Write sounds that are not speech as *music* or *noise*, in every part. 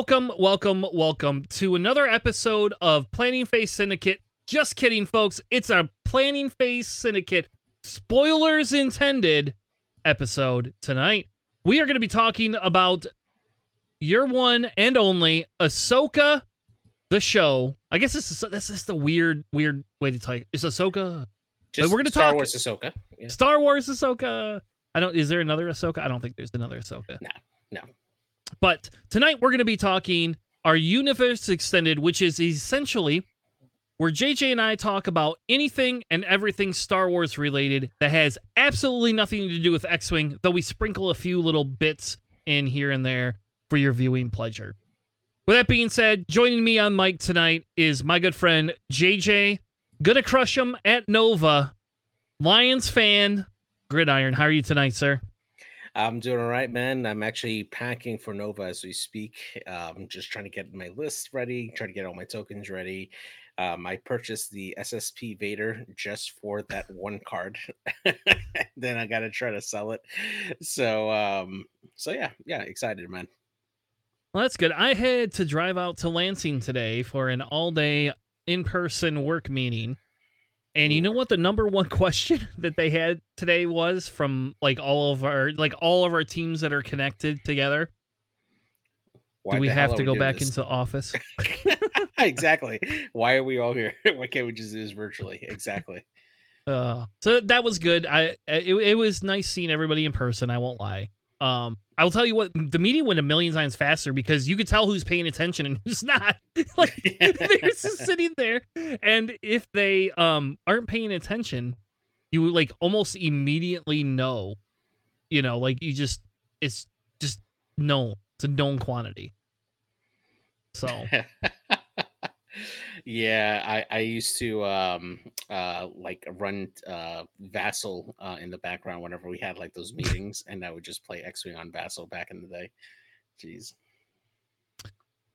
Welcome, welcome, welcome to another episode of Planning Phase Syndicate. Just kidding, folks. It's a Planning Phase Syndicate spoilers intended episode tonight. We are going to be talking about your one and only Ahsoka, the show. I guess this is this is the weird, weird way to tell you. It's Ahsoka. Just we're gonna Star talk- Wars Ahsoka. Yeah. Star Wars Ahsoka. I don't. Is there another Ahsoka? I don't think there's another Ahsoka. No, no. But tonight we're going to be talking our universe extended, which is essentially where JJ and I talk about anything and everything Star Wars related that has absolutely nothing to do with X-wing, though we sprinkle a few little bits in here and there for your viewing pleasure. With that being said, joining me on mic tonight is my good friend JJ. Gonna crush him at Nova. Lions fan, Gridiron. How are you tonight, sir? I'm doing all right, man. I'm actually packing for Nova as we speak. I'm um, just trying to get my list ready, trying to get all my tokens ready. Um, I purchased the SSP Vader just for that one card. *laughs* then I got to try to sell it. So, um, so yeah, yeah, excited, man. Well, that's good. I had to drive out to Lansing today for an all day in person work meeting. And you know what the number one *laughs* question that they had today was from like all of our like all of our teams that are connected together? Why Do we have to go back this? into office? *laughs* exactly. Why are we all here? *laughs* Why can't we just do this virtually? Exactly. Uh, so that was good. I it, it was nice seeing everybody in person. I won't lie. Um, I will tell you what the media went a million times faster because you could tell who's paying attention and *laughs* who's not. *laughs* like *laughs* they're just sitting there, and if they um aren't paying attention, you like almost immediately know. You know, like you just it's just known. It's a known quantity. So yeah, I I used to um uh like run uh Vassal uh in the background whenever we had like those *laughs* meetings, and I would just play X Wing on Vassal back in the day. Jeez.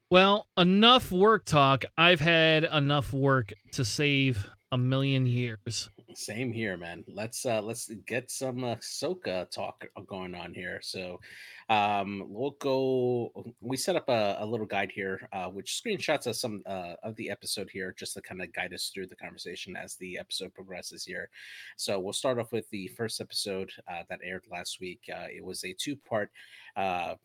Well, enough work talk. I've had enough work to save a million years. Same here, man. Let's uh let's get some uh, Ahsoka talk going on here. So um we'll go we set up a, a little guide here uh which screenshots of some uh of the episode here just to kind of guide us through the conversation as the episode progresses here. So we'll start off with the first episode uh, that aired last week. Uh, it was a two-part uh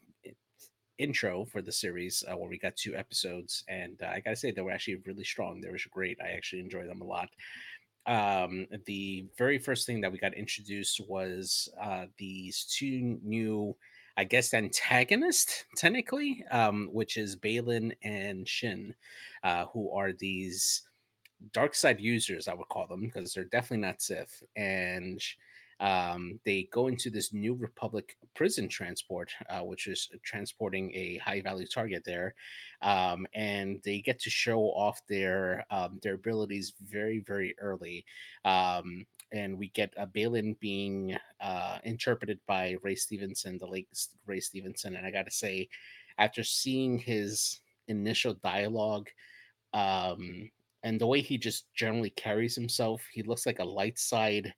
intro for the series uh, where we got two episodes and uh, i gotta say they were actually really strong they were great i actually enjoyed them a lot um the very first thing that we got introduced was uh these two new i guess antagonists technically um which is baylan and shin uh who are these dark side users i would call them because they're definitely not sith. And um, they go into this new republic prison transport uh, which is transporting a high value target there um, and they get to show off their um, their abilities very very early um, and we get a uh, Baylan being uh, interpreted by Ray Stevenson, the late Ray Stevenson, and I got to say, after seeing his initial dialogue, um, and the way he just generally carries himself, he looks like a light side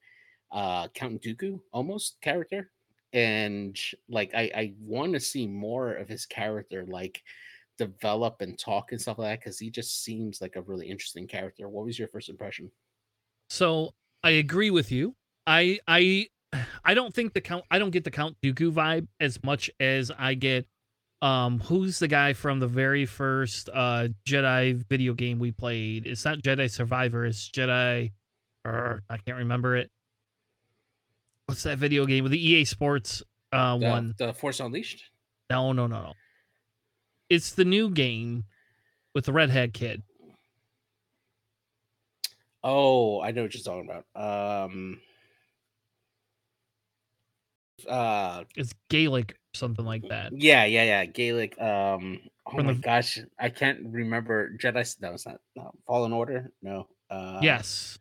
uh, Count Dooku almost character, and like I, I want to see more of his character, like develop and talk and stuff like that, because he just seems like a really interesting character. What was your first impression? So I agree with you. I I *sighs* I don't think the count I don't get the Count Dooku vibe as much as I get um who's the guy from the very first uh Jedi video game we played. It's not Jedi Survivor, it's Jedi er, I can't remember it. What's that video game with the EA Sports uh The, one? the Force Unleashed. No, no, no, no. It's the new game with the redhead kid. Oh, I know what you're talking about. Um, uh, It's Gaelic, something like that. yeah, yeah, yeah. Gaelic. Um, oh From my the- gosh, I can't remember. Jedi. No, it's not. No, Fallen Order. No. Uh, yes.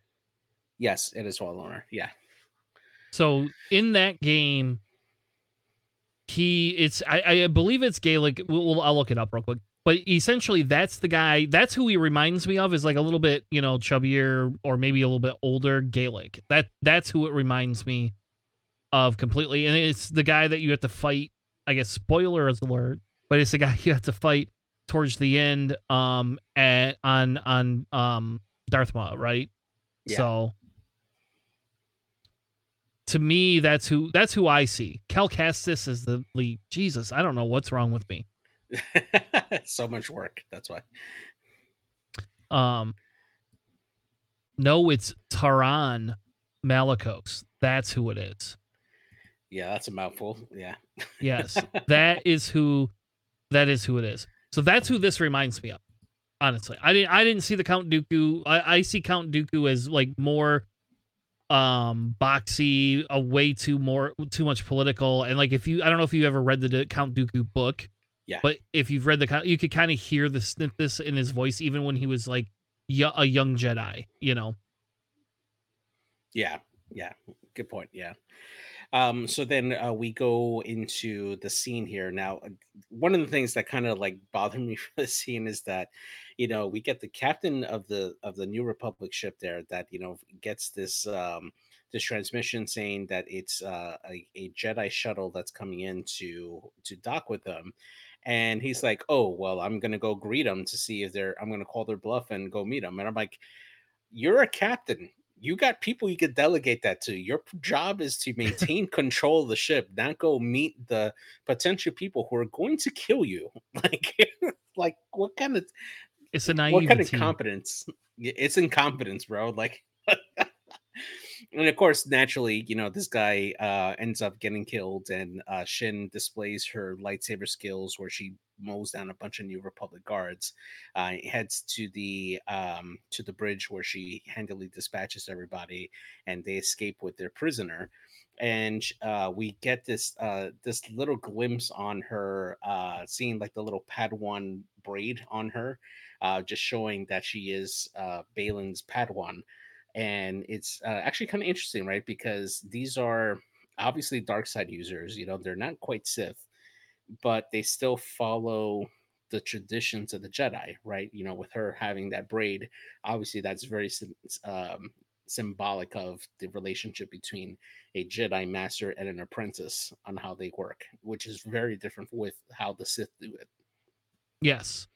Yes, it is Fallen Order. Yeah. So in that game, he it's I, I believe it's Gaelic. We'll, we'll- I'll look it up real quick. But essentially, that's the guy. That's who he reminds me of. Is like a little bit, you know, chubbier or maybe a little bit older Gaelic. That that's who it reminds me of completely. And it's the guy that you have to fight. I guess spoiler alert, but it's the guy *laughs* you have to fight towards the end um at, on on um Darth Maul, right? Yeah. So to me, that's who that's who I see. Cal Kestis is the lead. Jesus, I don't know what's wrong with me. *laughs* so much work. That's why. Um, no, it's Taran Malicos. That's who it is. Yeah, that's a mouthful. Yeah. Yes, *laughs* that is who. That is who it is. So that's who this reminds me of. Honestly, I didn't. I didn't see the Count Dooku. I, I see Count Dooku as like more um boxy a way too more too much political. And like if you i don't know if you ever read the count dooku book yeah. but if you've read the you could kind of hear the snippets in his voice even when he was like a young jedi you know? Yeah yeah. Good point yeah. Um so then uh, we go into the scene here. Now uh, one of the things that kind of like bothered me *laughs* for the scene is that you know we get the captain of the of the new republic ship there that you know gets this um this transmission saying that it's uh, a, a jedi shuttle that's coming in to to dock with them and he's like oh well i'm gonna go greet them to see if they're i'm gonna call their bluff and go meet them and i'm like you're a captain you got people you could delegate that to. Your job is to maintain control of the ship, not go meet the potential people who are going to kill you. *laughs* Like, *laughs* like what kind of it's a naive what kind of competence? It's incompetence, bro. Like *laughs* and of course, naturally, you know, this guy uh, ends up getting killed, and uh, Shin displays her lightsaber skills where she mows down a bunch of New Republic guards. Uh, heads to the um, to the bridge where she handily dispatches everybody, and they escape with their prisoner. And uh, we get this uh, this little glimpse on her, uh, seeing like the little Padawan braid on her, uh, just showing that she is uh, Baylan's Padawan and it's uh, actually kind of interesting, right? Because these are obviously dark side users. You know, they're not quite Sith, but they still follow the traditions of the Jedi, right? You know, with her having that braid, obviously that's very um, symbolic of the relationship between a Jedi master and an apprentice on how they work, which is very different with how the Sith do it. Yes.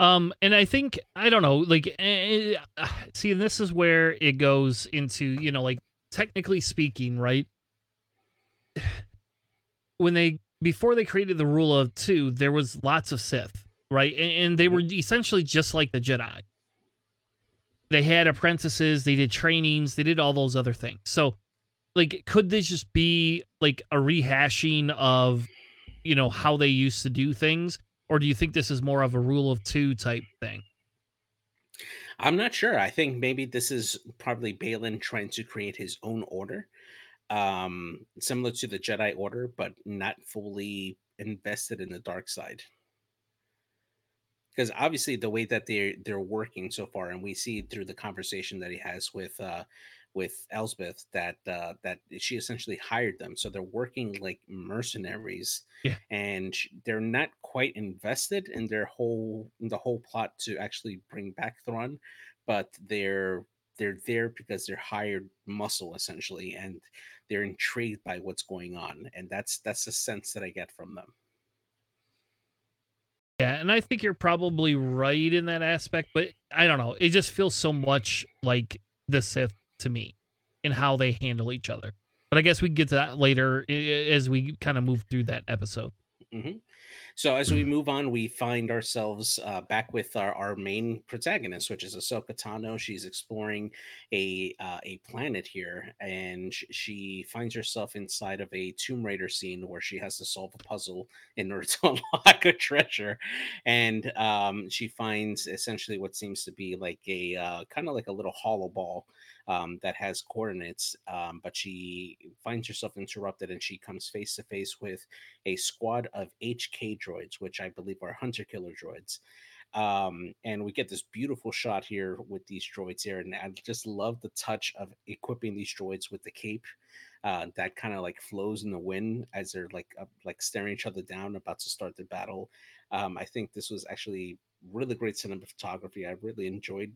Um, and I think I don't know, like, eh, eh *sighs* see, this is where it goes into, you know, like technically speaking, right? *sighs* When they before they created the rule of two, there was lots of Sith, right? And, and they were essentially just like the Jedi. They had apprentices, they did trainings, they did all those other things. So, like, could this just be like a rehashing of, you know, how they used to do things? Or do you think this is more of a rule of two type thing? I'm not sure. I think maybe this is probably Baylan trying to create his own order, um, similar to the Jedi Order, but not fully invested in the dark side. Because obviously, the way that they're they're working so far, and we see through the conversation that he has with uh, with Elsbeth that uh, that she essentially hired them, so they're working like mercenaries, yeah. and they're not quite invested in their whole in the whole plot to actually bring back Thrawn, but they're they're there because they're hired muscle essentially, and they're intrigued by what's going on, and that's that's the sense that I get from them. Yeah, and I think you're probably right in that aspect, but I don't know. It just feels so much like the Sith to me in how they handle each other. But I guess we can get to that later as we kind of move through that episode. Mm-hmm. So as we move on, we find ourselves uh, back with our, our main protagonist, which is Ahsoka Tano. She's exploring a uh, a planet here, and she finds herself inside of a Tomb Raider scene where she has to solve a puzzle in order to *laughs* unlock a treasure. And um, she finds essentially what seems to be like a uh, kind of like a little hollow ball um, that has coordinates, um, but she finds herself interrupted and she comes face to face with a squad of HK droids, which I believe are hunter killer droids. Um, and we get this beautiful shot here with these droids here, and I just love the touch of equipping these droids with the cape. Uh, that kind of like flows in the wind as they're like like staring each other down, about to start the battle. Um, I think this was actually really great cinematography. I really enjoyed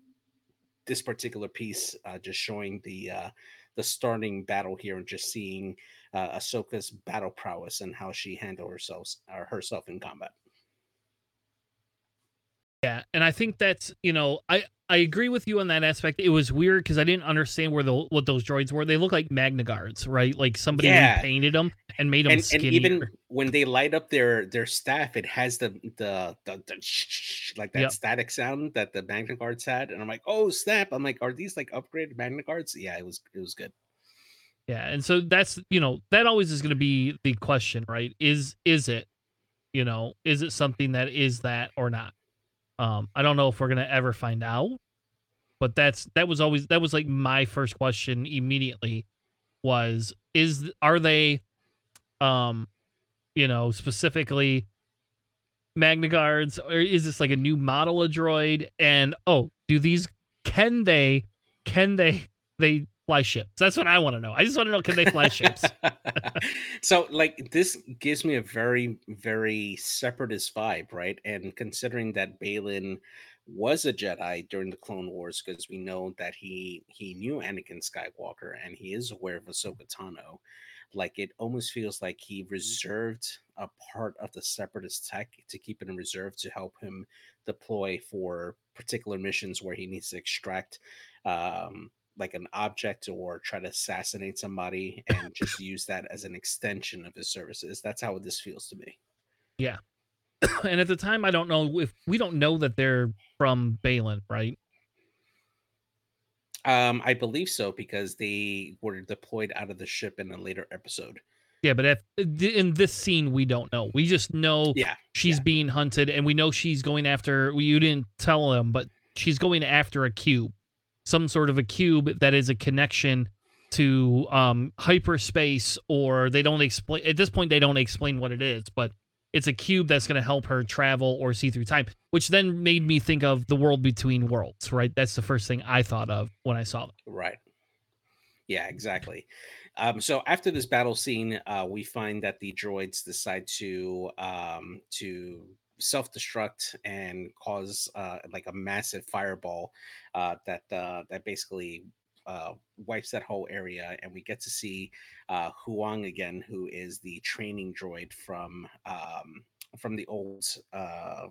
this particular piece, uh, just showing the uh, the starting battle here and just seeing uh, Ahsoka's battle prowess and how she handled herself or herself in combat. Yeah, and I think that's you know I I agree with you on that aspect. It was weird because I didn't understand where the what those droids were. They look like Magna Guards, right? Like somebody Yeah. painted them and made them And, and even when they light up their their staff, it has the the, the, the *laughs* like that Yep. static sound that the Magna Guards had, and I'm like, oh snap! I'm like, are these like upgraded Magna Guards? Yeah, it was it was good. Yeah, and so that's you know that always is going to be the question, right? Is is it, you know, is it something that is that or not? Um, I don't know if we're gonna ever find out, but that's that was always that was like my first question immediately was is are they, um, you know, specifically Magna Guards or is this like a new model of droid? And oh, do these can they can they they fly ships? That's what I want to know. I just want to know can they fly ships? *laughs* so like this gives me a very very separatist vibe right and considering that baylan was a jedi during the clone wars because we know that he he knew anakin skywalker and he is aware of ahsoka tano like it almost feels like he reserved a part of the separatist tech to keep it in reserve to help him deploy for particular missions where he needs to extract um like an object or try to assassinate somebody and just use that as an extension of his services. That's how this feels to me. Yeah. *coughs* and at the time, I don't know if we don't know that they're from Baylan, right? Um, I believe so because they were deployed out of the ship in a later episode. Yeah, but if, in this scene, we don't know. We just know Yeah, she's yeah. being hunted, and we know she's going after. well, You didn't tell them, but she's going after a cube, some sort of a cube that is a connection to um hyperspace, or they don't explain. At this point, they don't explain what it is, but it's a cube that's going to help her travel or see through time. Which then made me think of the world between worlds. Right, that's the first thing I thought of when I saw them. Right. Yeah, exactly. Um, so after this battle scene, uh, we find that the droids decide to um, to self-destruct and cause uh, like a massive fireball uh, that uh, that basically uh, wipes that whole area, and we get to see uh, Huyang again, who is the training droid from um, from the old uh,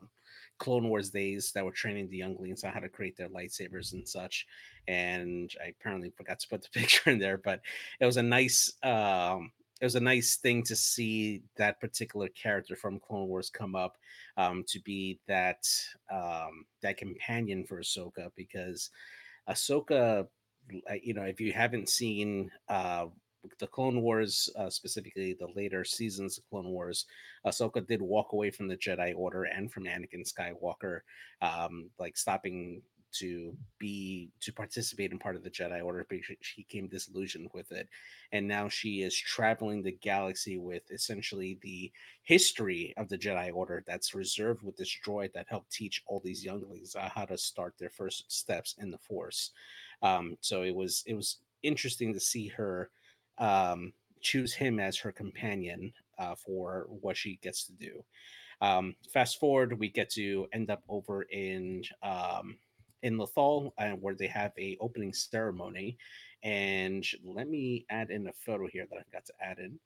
Clone Wars days that were training the younglings on how to create their lightsabers and such and I apparently forgot to put the *laughs* picture in there, but it was a nice um it was a nice thing to see that particular character from Clone Wars come up um, to be that um, that companion for Ahsoka because Ahsoka, uh, you know, if you haven't seen uh, the Clone Wars, uh, specifically the later seasons of Clone Wars, Ahsoka did walk away from the Jedi Order and from Anakin Skywalker, um, like stopping to be to participate in part of the Jedi Order because she came disillusioned with it, and now she is traveling the galaxy with essentially the history of the Jedi Order that's reserved with this droid that helped teach all these younglings uh, how to start their first steps in the Force. Um, so it was it was interesting to see her um, choose him as her companion uh, for what she gets to do. Um, fast forward, we get to end up over in um, in Lothal, uh, where they have a opening ceremony. And let me add in a photo here that I've got to add in.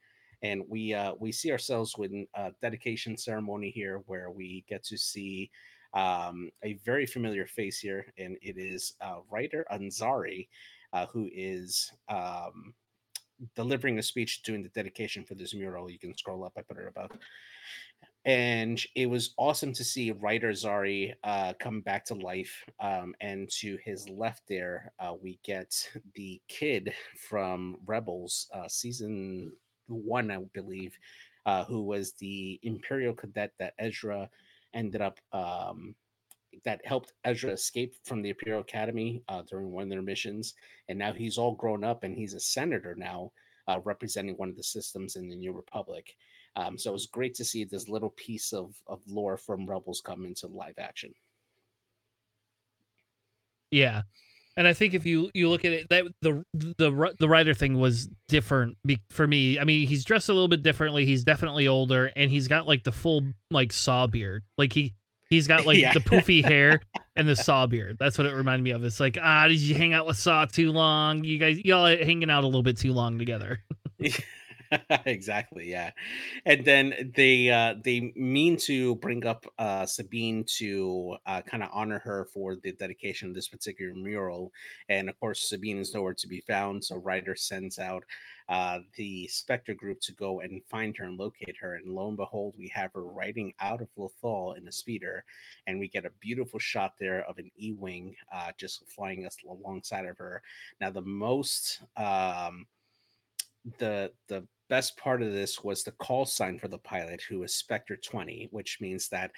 And we uh, we see ourselves with a dedication ceremony here, where we get to see um, a very familiar face here, and it is uh, Ryder Azadi, uh, who is um, delivering a speech doing the dedication for this mural. You can scroll up, I put it above. And it was awesome to see Ryder Azadi uh, come back to life. Um, and to his left there, uh, we get the kid from Rebels uh, season one, I believe, uh, who was the Imperial cadet that Ezra ended up um, that helped Ezra escape from the Imperial Academy uh, during one of their missions, and now he's all grown up and he's a senator now, uh, representing one of the systems in the New Republic. Um, so it was great to see this little piece of of lore from Rebels come into live action. Yeah, and I think if you you look at it, that the the the Ryder thing was different for me. I mean, he's dressed a little bit differently. He's definitely older, and he's got like the full like saw beard. Like he he's got like Yeah. the poofy *laughs* hair and the saw beard. That's what it reminded me of. It's like ah, did you hang out with Saw too long? You guys y'all hanging out a little bit too long together. *laughs* *laughs* exactly, yeah. And then they uh they mean to bring up uh Sabine to uh kind of honor her for the dedication of this particular mural. And of course Sabine is nowhere to be found, so Ryder sends out uh the Spectre group to go and find her and locate her. And lo and behold, we have her riding out of Lothal in a speeder, and we get a beautiful shot there of an E-wing uh just flying us alongside of her. Now the most um the the best part of this was the call sign for the pilot, who is Spectre 20, which means that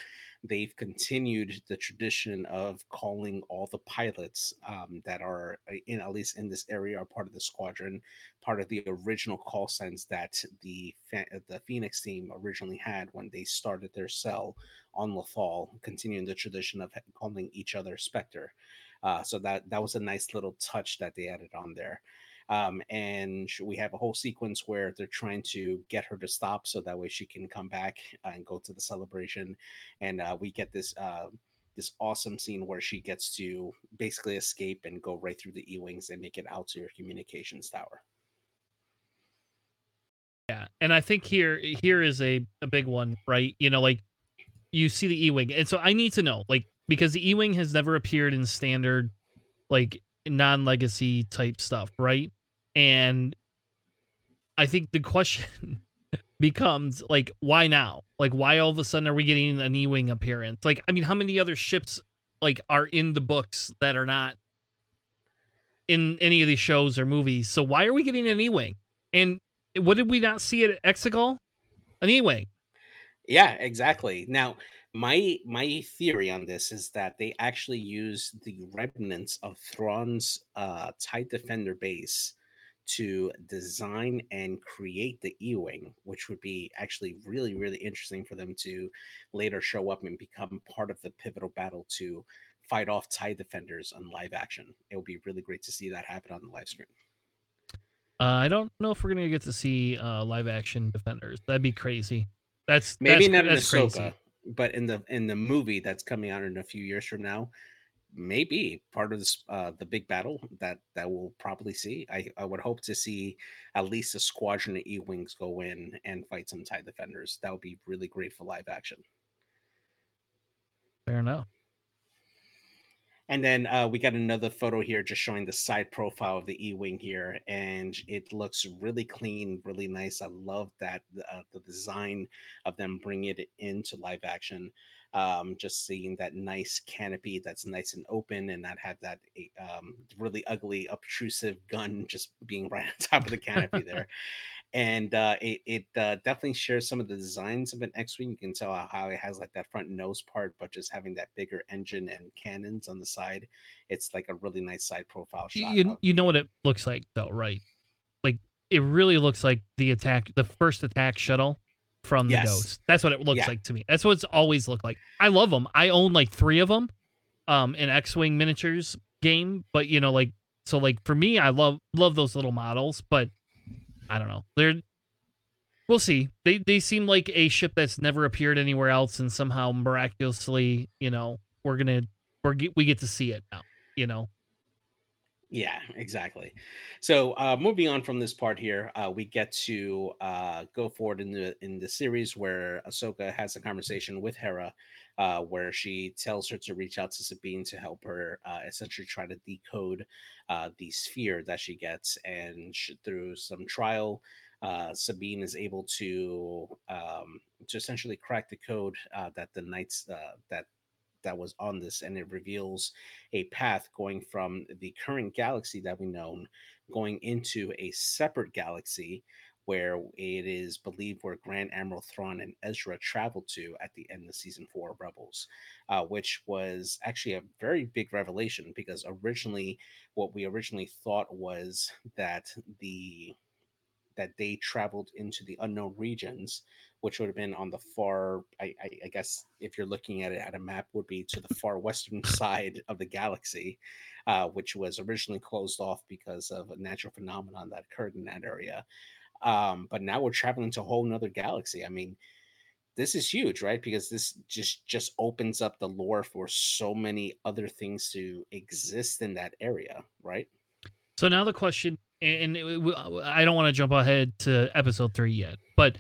they've continued the tradition of calling all the pilots um, that are uh, in at least in this area are part of the squadron, part of the original call signs that the the Phoenix team originally had when they started their cell on Lothal, continuing the tradition of calling each other Spectre. Uh, so that that was a nice little touch that they added on there. Um, and we have a whole sequence where they're trying to get her to stop so that way she can come back and go to the celebration. And uh, we get this uh, this awesome scene where she gets to basically escape and go right through the E-wings and make it out to your communications tower. Yeah, and I think here here is a, a big one, right? You know, like you see the E-wing, and so I need to know, like, because the E-wing has never appeared in standard like non-legacy type stuff, right? And I think the question *laughs* becomes like, why now? Like, why all of a sudden are we getting an E-wing appearance? Like, I mean, how many other ships like are in the books that are not in any of these shows or movies? So why are we getting an E-wing? And what did we not see at Exegol? An E-wing. Yeah, exactly. Now, my my theory on this is that they actually use the remnants of Thrawn's uh, TIE Defender base to design and create the E-wing, which would be actually really really interesting for them to later show up and become part of the pivotal battle to fight off TIE Defenders on live action. It would be really great to see that happen on the live screen. Uh, I don't know if we're gonna get to see uh, live action Defenders. That'd be crazy. That's maybe that's, not in Ahsoka. Crazy but in the in the movie that's coming out in a few years from now, maybe part of this uh, the big battle that that we'll probably see. I, I would hope to see at least a squadron of E-wings go in and fight some TIE defenders. That would be really great for live action. Fair enough. And then uh, we got another photo here just showing the side profile of the E-wing here, and it looks really clean, really nice. I love that uh, the design of them bringing it into live action. Um, just seeing that nice canopy that's nice and open, and not have that um, really ugly, obtrusive gun just being right on *laughs* top of the canopy *laughs* there and uh, it, it uh, definitely shares some of the designs of an X-wing. You can tell how it has like that front nose part, but just having that bigger engine and cannons on the side, it's like a really nice side profile shot. You, you know what it looks like though, right? Like it really looks like the attack, the first attack shuttle from the yes. Ghost. That's what it looks yeah. like to me. That's what it's always looked like. I love them. I own like three of them, um, in X-wing miniatures game. But you know, like so, like for me, I love love those little models, but I don't know. They're we'll see. They they seem like a ship that's never appeared anywhere else, and somehow miraculously, you know, we're gonna we're we get to see it now. You know. Yeah, exactly. So uh, moving on from this part here, uh, we get to uh, go forward in the in the series where Ahsoka has a conversation with Hera, uh, where she tells her to reach out to Sabine to help her uh, essentially try to decode uh, the sphere that she gets, and she, through some trial. Sabine is able to um, to essentially crack the code that the knights that that was on this, and it reveals a path going from the current galaxy that we know, going into a separate galaxy where it is believed where Grand Admiral Thrawn and Ezra traveled to at the end of season four of Rebels, uh, which was actually a very big revelation because originally, what we originally thought was that the that they traveled into the unknown regions which would have been on the far, I, I, I, guess if you're looking at it at a map, would be to the far western *laughs* side of the galaxy, uh, which was originally closed off because of a natural phenomenon that occurred in that area. Um, but now we're traveling to a whole nother galaxy. I mean, this is huge, right? Because this just just opens up the lore for so many other things to exist in that area, right? So now the question and it, I don't want to jump ahead to episode three yet, but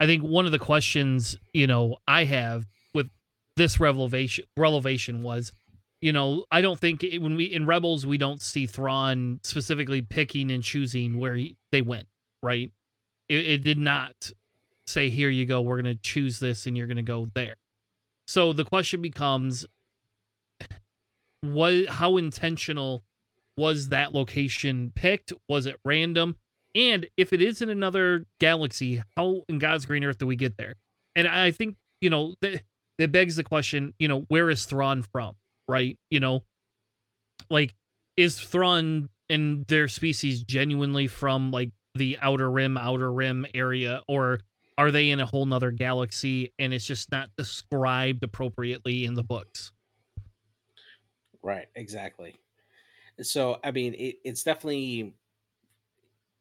I think one of the questions you know I have with this revelation revelation was, you know, I don't think it, when we in Rebels we don't see Thrawn specifically picking and choosing where he, they went, right? It, it did not say here you go, we're gonna choose this and you're gonna go there. So the question becomes, what? How intentional was that location picked? Was it random? And if it is in another galaxy, how in God's green earth do we get there? And I think, you know, that, that begs the question, you know, where is Thrawn from? Right? You know, like, is Thrawn and their species genuinely from like the outer rim, outer rim area, or are they in a whole nother galaxy and it's just not described appropriately in the books? Right, exactly. So I mean, it, it's definitely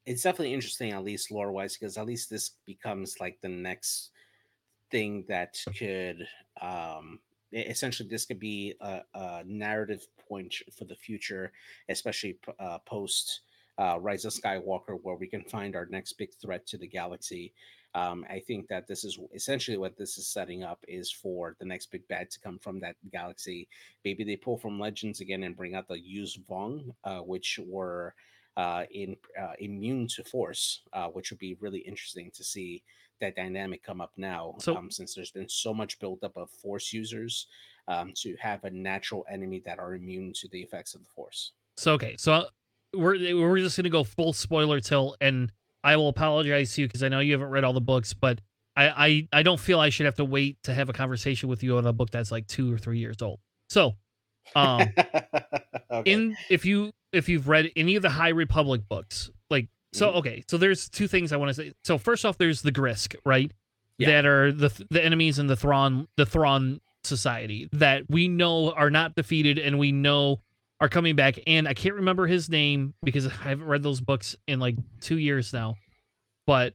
it's definitely interesting, at least lore wise, because at least this becomes like the next thing that could um essentially this could be a, a narrative point for the future, especially uh, post uh, Rise of Skywalker, where we can find our next big threat to the galaxy. Um, I think that this is essentially what this is setting up is for the next big bad to come from that galaxy. Maybe they pull from Legends again and bring out the Yuuzhan Vong, uh, which were uh, in uh, immune to Force, uh, which would be really interesting to see that dynamic come up now. So, um, since there's been so much buildup of Force users, um, to have a natural enemy that are immune to the effects of the Force. So okay, so we're we're just gonna go full spoiler till and I will apologize to you because I know you haven't read all the books, but I, I I don't feel I should have to wait to have a conversation with you on a book that's like two or three years old. So, um, *laughs* okay. in if you if you've read any of the High Republic books, like so, mm-hmm. okay, so there's two things I want to say. So first off, there's the Grysk, right? Yeah. That are the the enemies in the Thrawn the Thrawn society that we know are not defeated and we know are coming back. And I can't remember his name because I haven't read those books in like two years now. But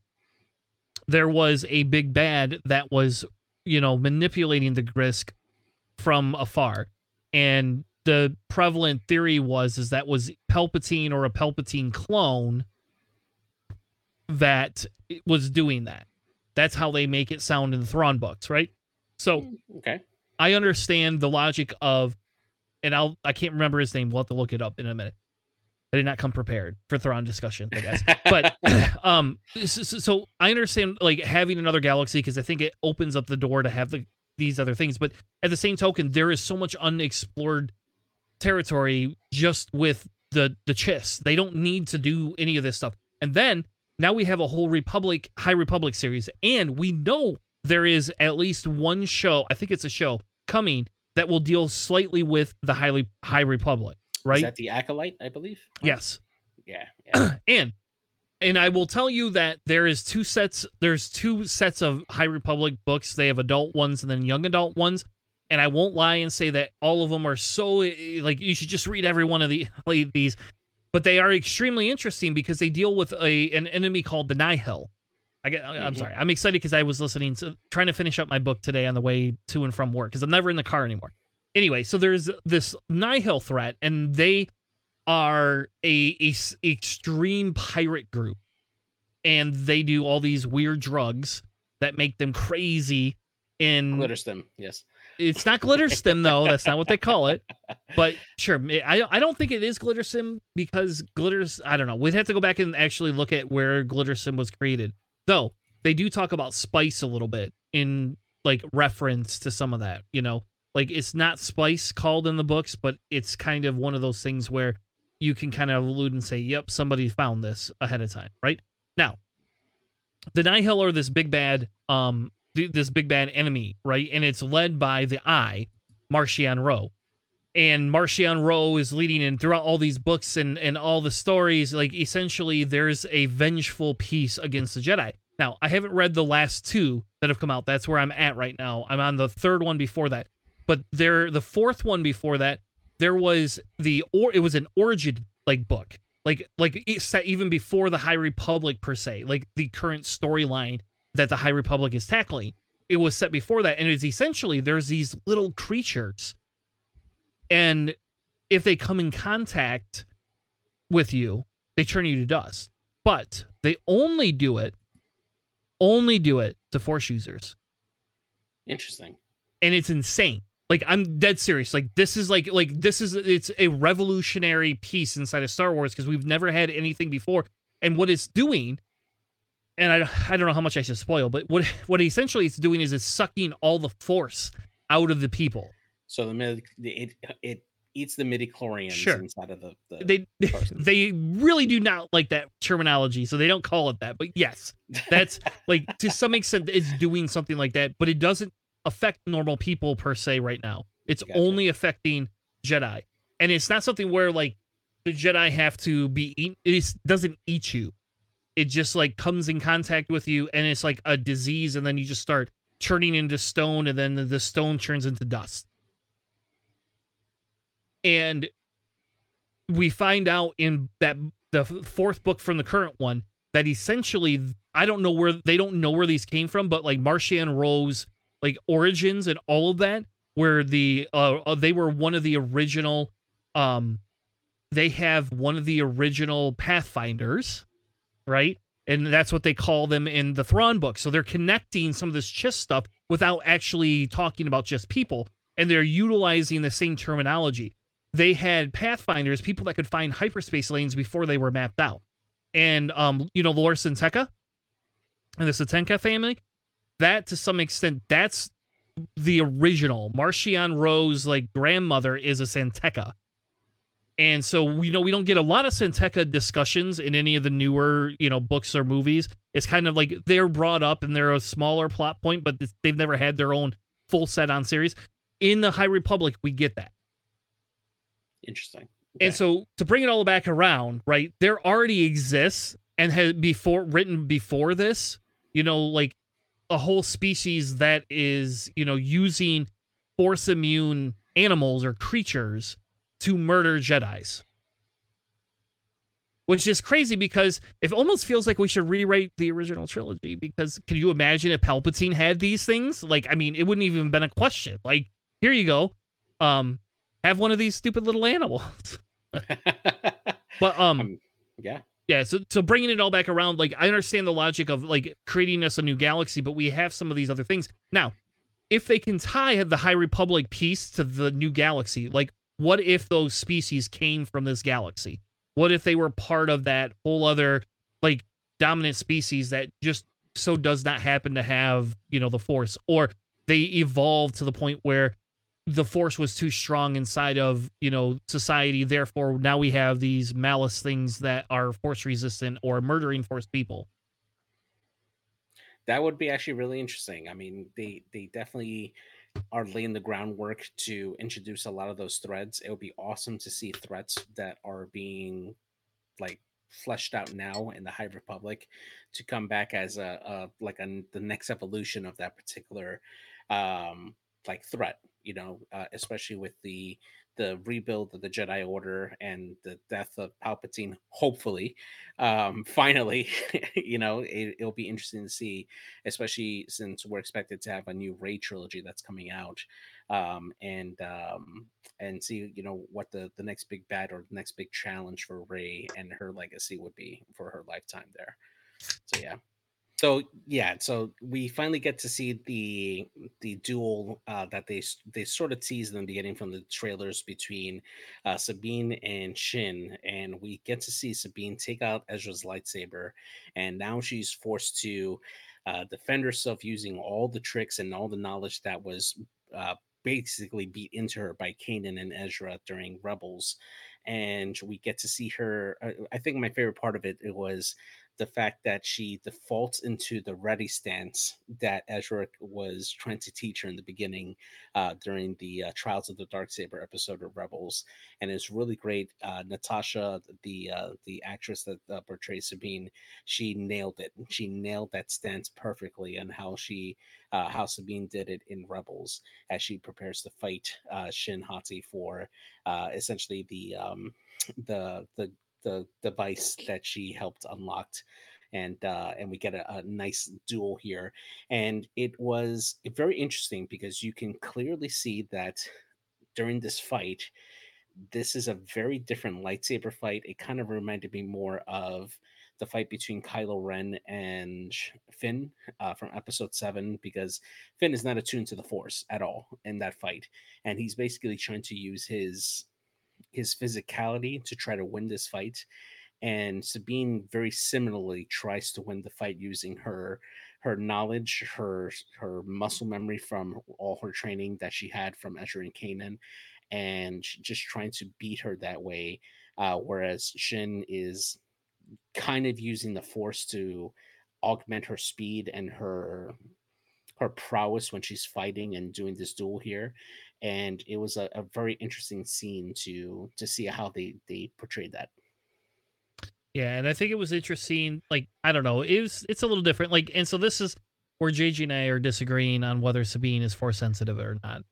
there was a big bad that was, you know, manipulating the Grysk from afar. And the prevalent theory was is that was Palpatine or a Palpatine clone that was doing that. That's how they make it sound in the Thrawn books, right? So mm, okay. I understand the logic of and I'll I can't remember his name. We'll have to look it up in a minute. I did not come prepared for Thrawn discussion, I guess. but *laughs* *laughs* um, so, so, I understand like having another galaxy because I think it opens up the door to have the these other things. But at the same token, there is so much unexplored territory just with the the Chiss. They don't need to do any of this stuff. And then now we have a whole Republic High Republic series, and we know there is at least one show. I think it's a show coming that will deal slightly with the highly High Republic, right? Is that the Acolyte, I believe? Yes. Yeah. *clears throat* yeah. and and I will tell you that there is two sets there's two sets of High Republic books. They have adult ones and then young adult ones. And I won't lie and say that all of them are so eh, like you should just read every one of the *laughs* these, but they are extremely interesting because they deal with a an enemy called the Nihil. I get, I'm mm-hmm. sorry. I'm excited because I was listening to trying to finish up my book today on the way to and from work because I'm never in the car anymore. Anyway, so there's this Nihil threat, and they are a, a extreme pirate group, and they do all these weird drugs that make them crazy. In Glitterstim, yes. It's not Glitterstim *laughs* though. That's not what they call it. But sure, I I don't think it is Glitterstim because glitters. I don't know. We'd have to go back and actually look at where Glitterstim was created. Though they do talk about spice a little bit in like reference to some of that, you know. Like it's not spice called in the books, but it's kind of one of those things where you can kind of allude and say, "Yep, somebody found this ahead of time." Right now, the Nihil are this big bad, um, this big bad enemy, right? And it's led by the Eye, Marchion Ro. And Marchion Ro is leading in throughout all these books and, and all the stories. Like essentially, there's a vengeful piece against the Jedi. Now, I haven't read the last two that have come out. That's where I'm at right now. I'm on the third one before that. But there the fourth one before that, there was the or it was an origin like book. Like like set even before the High Republic per se, like the current storyline that the High Republic is tackling. It was set before that, and it's essentially there's these little creatures, and if they come in contact with you, they turn you to dust. But they only do it, only do it to force users. Interesting. And it's insane. Like I'm dead serious. Like this is like like this is it's a revolutionary piece inside of Star Wars because we've never had anything before. And what it's doing, and I I don't know how much I should spoil, but what what essentially it's doing is it's sucking all the force out of the people. So the midi it it eats the midi chlorians Sure. inside of the, the They *laughs* person. they really do not like that terminology, so they don't call it that. But yes, that's like to some extent it's doing something like that, but it doesn't affect normal people per se right now. It's Gotcha. only affecting Jedi. And it's not something where like the Jedi have to be it doesn't eat you. It just like comes in contact with you and it's like a disease and then you just start turning into stone and then the stone turns into dust. And we find out in that the fourth book from the current one that essentially I don't know where they don't know where these came from, but like Marchion Ro's, like origins and all of that, where the uh uh, they were one of the original, um, they have one of the original Pathfinders, right? And that's what they call them in the Thrawn book. So they're connecting some of this Chiss stuff without actually talking about just people, and they're utilizing the same terminology. They had Pathfinders, people that could find hyperspace lanes before they were mapped out. And um you know Lor San Tekka and the San Tekka family that to some extent that's the original. Marchion Ro's like grandmother is a San Tekka. and so we know we don't get a lot of San Tekka discussions in any of the newer you know books or movies. It's kind of like they're brought up and they're a smaller plot point but they've never had their own full set on series. In the High Republic we get that Interesting. and so to bring it all back around, right? There already exists and had before written before this, you know, like a whole species that is, you know, using force immune animals or creatures to murder Jedi's. Which is crazy because it almost feels like we should rewrite the original trilogy because can you imagine if Palpatine had these things? Like, I mean, it wouldn't even been a question. Like, here you go. Um, have one of these stupid little animals. *laughs* *laughs* But um, Um, yeah. yeah. So so bringing it all back around, like I understand the logic of like creating us a new galaxy, but we have some of these other things now. If they can tie the High Republic piece to the new galaxy, like what if those species came from this galaxy? What if they were part of that whole other like dominant species that just so does not happen to have you know the Force, or they evolved to the point where the force was too strong inside of you know society therefore now we have these malice things that are force resistant or murdering force people that would be actually really interesting. I mean, they they definitely are laying the groundwork to introduce a lot of those threads. It would be awesome to see threats that are being like fleshed out now in the High Republic to come back as a, a like a, the next evolution of that particular um like threat. You know, uh, especially with the the rebuild of the Jedi Order and the death of Palpatine. Hopefully, um, *laughs* finally, you know, it, it'll be interesting to see especially since we're expected to have a new Rey trilogy that's coming out, um, and um, and see you know what the the next big bad or the next big challenge for Rey and her legacy would be for her lifetime there. So yeah. So yeah, so we finally get to see the the duel uh, that they they sort of teased in the beginning from the trailers between uh, Sabine and Shin, and we get to see Sabine take out Ezra's lightsaber, and now she's forced to uh, defend herself using all the tricks and all the knowledge that was uh, basically beat into her by Kanan and Ezra during Rebels, and we get to see her. I, I think my favorite part of it, it was the fact that she defaults into the ready stance that Ezra was trying to teach her in the beginning uh, during the uh, Trials of the Dark Saber episode of Rebels, and it's really great. Uh, Natasha, the uh, the actress that uh, portrays Sabine, she nailed it. She nailed that stance perfectly, and how she uh, how Sabine did it in Rebels as she prepares to fight Shin Hati for essentially the um, the the the device that she helped unlocked and uh and we get a, a nice duel here and it was very interesting because you can clearly see that during this fight this is a very different lightsaber fight. It kind of reminded me more of the fight between Kylo Ren and Finn uh, from Episode Seven, because Finn is not attuned to the Force at all in that fight, and he's basically trying to use his his physicality to try to win this fight. And Sabine very similarly tries to win the fight using her her knowledge, her her muscle memory from all her training that she had from Ezra and Kanan, and just trying to beat her that way. Uh, whereas Shin is kind of using the Force to augment her speed and her her prowess when she's fighting and doing this duel here and it was a, a, very interesting scene to to see how they they portrayed that. Yeah and i think it was interesting like i don't know it was it's a little different like and so this is where jj and i are disagreeing on whether sabine is force sensitive or not.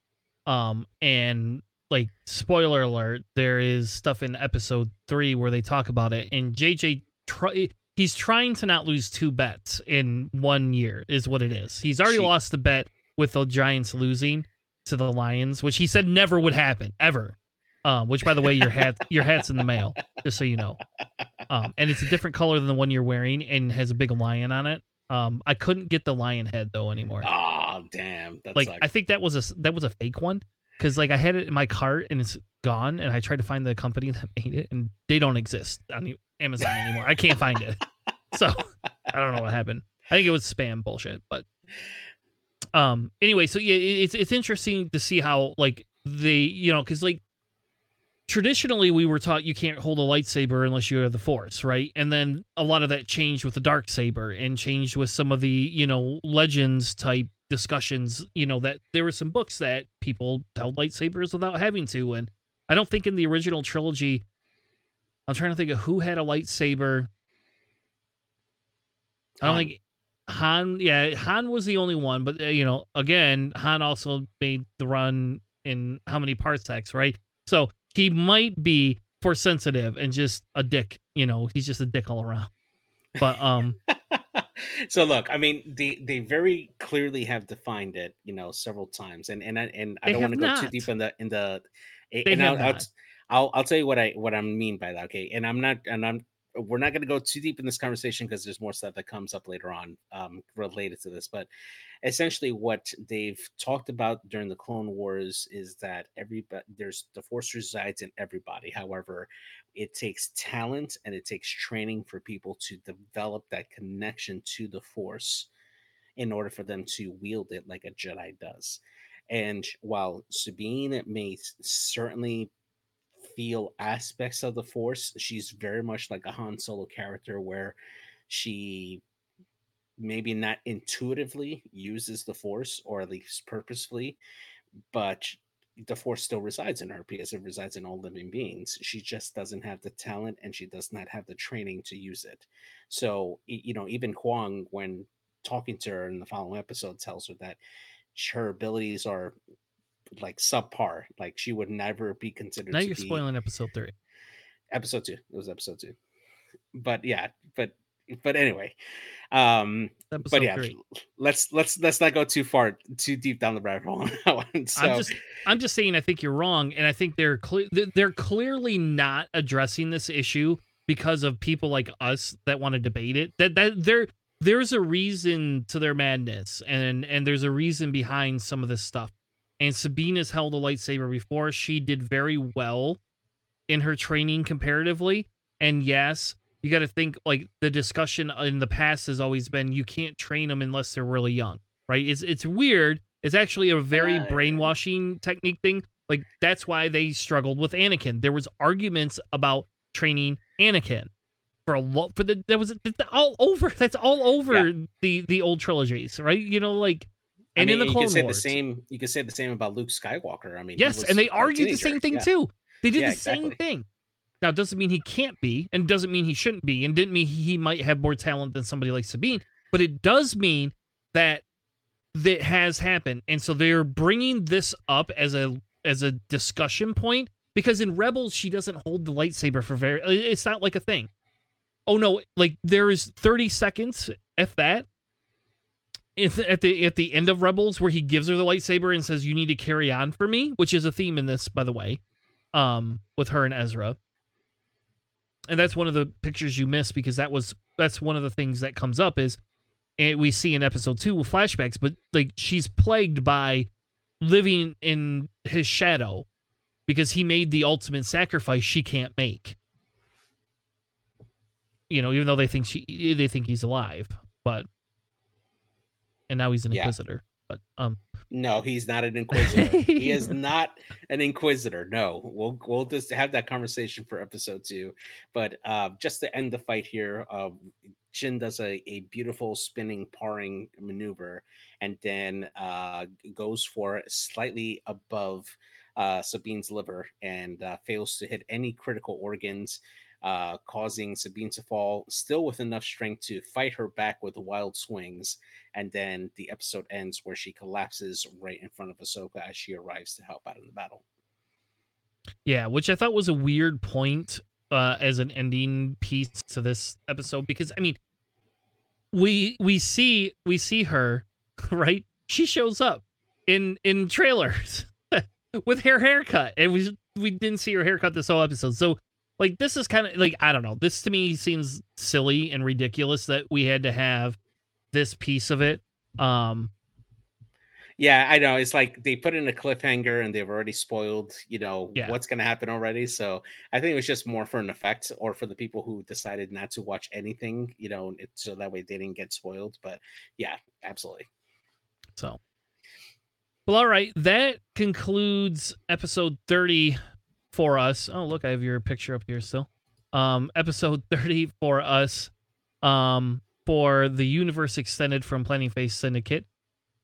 Um and like spoiler alert there is stuff in episode three where they talk about it and jj try he's trying to not lose two bets in one year is what it is. He's already she- lost the bet with the giants losing to the lions which he said never would happen ever um, which by the way your hat your hat's in the mail just so you know um, and it's a different color than the one you're wearing and has a big lion on it um, i couldn't get the lion head though anymore oh damn like sucks. i think that was a that was a fake one because like I had it in my cart and it's gone, and I tried to find the company that *laughs* made it, and they don't exist on Amazon anymore. I can't find it, so I don't know what happened. I think it was spam bullshit, but um. Anyway, so yeah, it's it's interesting to see how like they you know because like traditionally we were taught you can't hold a lightsaber unless you have the force right and then a lot of that changed with the dark saber and changed with some of the you know legends type discussions, you know, that there were some books that people held lightsabers without having to. And I don't think in the original trilogy, I'm trying to think of who had a lightsaber. I don't think Han, yeah, Han was the only one, but uh, you know, again, Han also made the run in how many parsecs, right? So he might be force sensitive and just a dick, you know, he's just a dick all around. But um *laughs* so look, I mean, they they very clearly have defined it, you know, several times, and and I, and I don't want to go too deep in the in the. They and I'll, I'll, I'll I'll tell you what I what I mean by that. Okay, and I'm not and I'm we're not going to go too deep in this conversation because there's more stuff that comes up later on um, related to this. But essentially, what they've talked about during the Clone Wars is that everybody there's the Force resides in everybody. However, it takes talent and it takes training for people to develop that connection to the Force in order for them to wield it like a Jedi does. And while Sabine may certainly feel aspects of the force. She's very much like a Han Solo character where she maybe not intuitively uses the force or at least purposefully, but the force still resides in her because it resides in all living beings. She just doesn't have the talent and she does not have the training to use it. So, you know, even Huyang, when talking to her in the following episode, tells her that her abilities are like subpar. Like she would never be considered. Now you're be... spoiling episode three. Episode two. It was episode two. But yeah, but but anyway, um, episode but yeah, let let's let's let's not go too far too deep down the rabbit hole. so, I'm just I'm just saying I think you're wrong, and I think they're clear they're clearly not addressing this issue because of people like us that want to debate it. That that there there's a reason to their madness, and and there's a reason behind some of this stuff and Sabine has held a lightsaber before. She did very well in her training comparatively. And yes, you got to think like the discussion in the past has always been you can't train them unless they're really young, right? It's it's weird. It's actually a very brainwashing technique thing. Like that's why they struggled with Anakin. There was arguments about training Anakin for a lot for the that was all over. That's all over yeah. the the old trilogies, right? You know, like and I mean, in the Clone you could say Wars. the same. You could say the same about Luke Skywalker. I mean, yes, and they argued the same thing yeah. too. They did yeah, the exactly. same thing. Now, doesn't mean he can't be, and doesn't mean he shouldn't be, and didn't mean he might have more talent than somebody like Sabine. But it does mean that that has happened, and so they're bringing this up as a as a discussion point because in Rebels she doesn't hold the lightsaber for very. It's not like a thing. Oh no, like there is thirty seconds, if that, at the at the end of Rebels where he gives her the lightsaber and says, "You need to carry on for me," which is a theme in this, by the way. um with her and Ezra. And that's one of the pictures you miss because that was that's one of the things that comes up is and we see in episode 2 with flashbacks but like she's plagued by living in his shadow because he made the ultimate sacrifice she can't make. You know, even though they think she they think he's alive, but and now he's an Yeah. inquisitor. But um No, he's not an inquisitor. *laughs* he is not an inquisitor. No, we'll we'll just have that conversation for episode two. But uh, just to end the fight here, uh, Shin does a, a beautiful spinning parring maneuver, and then uh, goes for slightly above uh, Sabine's liver and uh, fails to hit any critical organs. Uh, causing Sabine to fall, still with enough strength to fight her back with wild swings and then the episode ends where she collapses right in front of Ahsoka as she arrives to help out in the battle. Yeah, which I thought was a weird point uh, as an ending piece to this episode because I mean, we we see we see her *laughs* right. She shows up in in trailers *laughs* with her haircut, and we we didn't see her haircut this whole episode. So like this is kind of like I don't know. This to me seems silly and ridiculous that we had to have this piece of it. Um, Yeah, I know. It's like they put in a cliffhanger and they've already spoiled, you know, Yeah. what's going to happen already. So I think it was just more for an effect or for the people who decided not to watch anything, you know, it, so that way they didn't get spoiled. But yeah, absolutely. So, well, all right. That concludes episode 30 for us. Oh, look, I have your picture up here still. Um, episode *laughs* 30 for us um, for the Universe Extended from Planning Phase Syndicate.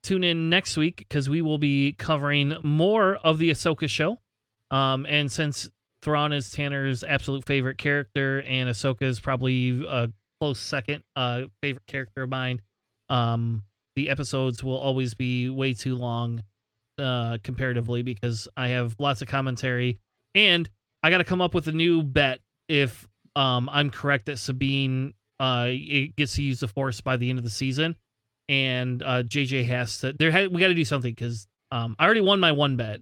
Tune in next week because we will be covering more of the Ahsoka show. Um, and since Thrawn is Tanner's absolute favorite character and Ahsoka is probably a close second uh, favorite character of mine, um, the episodes will always be way too long uh comparatively because I have lots of commentary and I got to come up with a new bet if um I'm correct that Sabine uh gets to use the force by the end of the season and uh JJ has to there ha- we got to do something cuz um I already won my one bet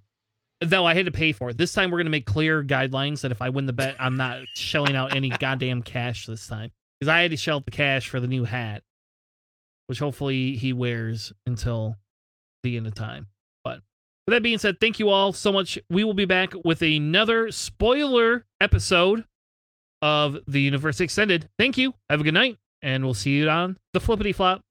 though I had to pay for it. This time we're to make clear guidelines that if I win the bet I'm not shelling out any goddamn cash this time cuz I had to shell out the cash for the new hat which hopefully he wears until the end of time. With that being said, thank you all so much. We will be back with another spoiler episode of the Universe Extended. Thank you. Have a good night, and we'll see you on the flippity flop.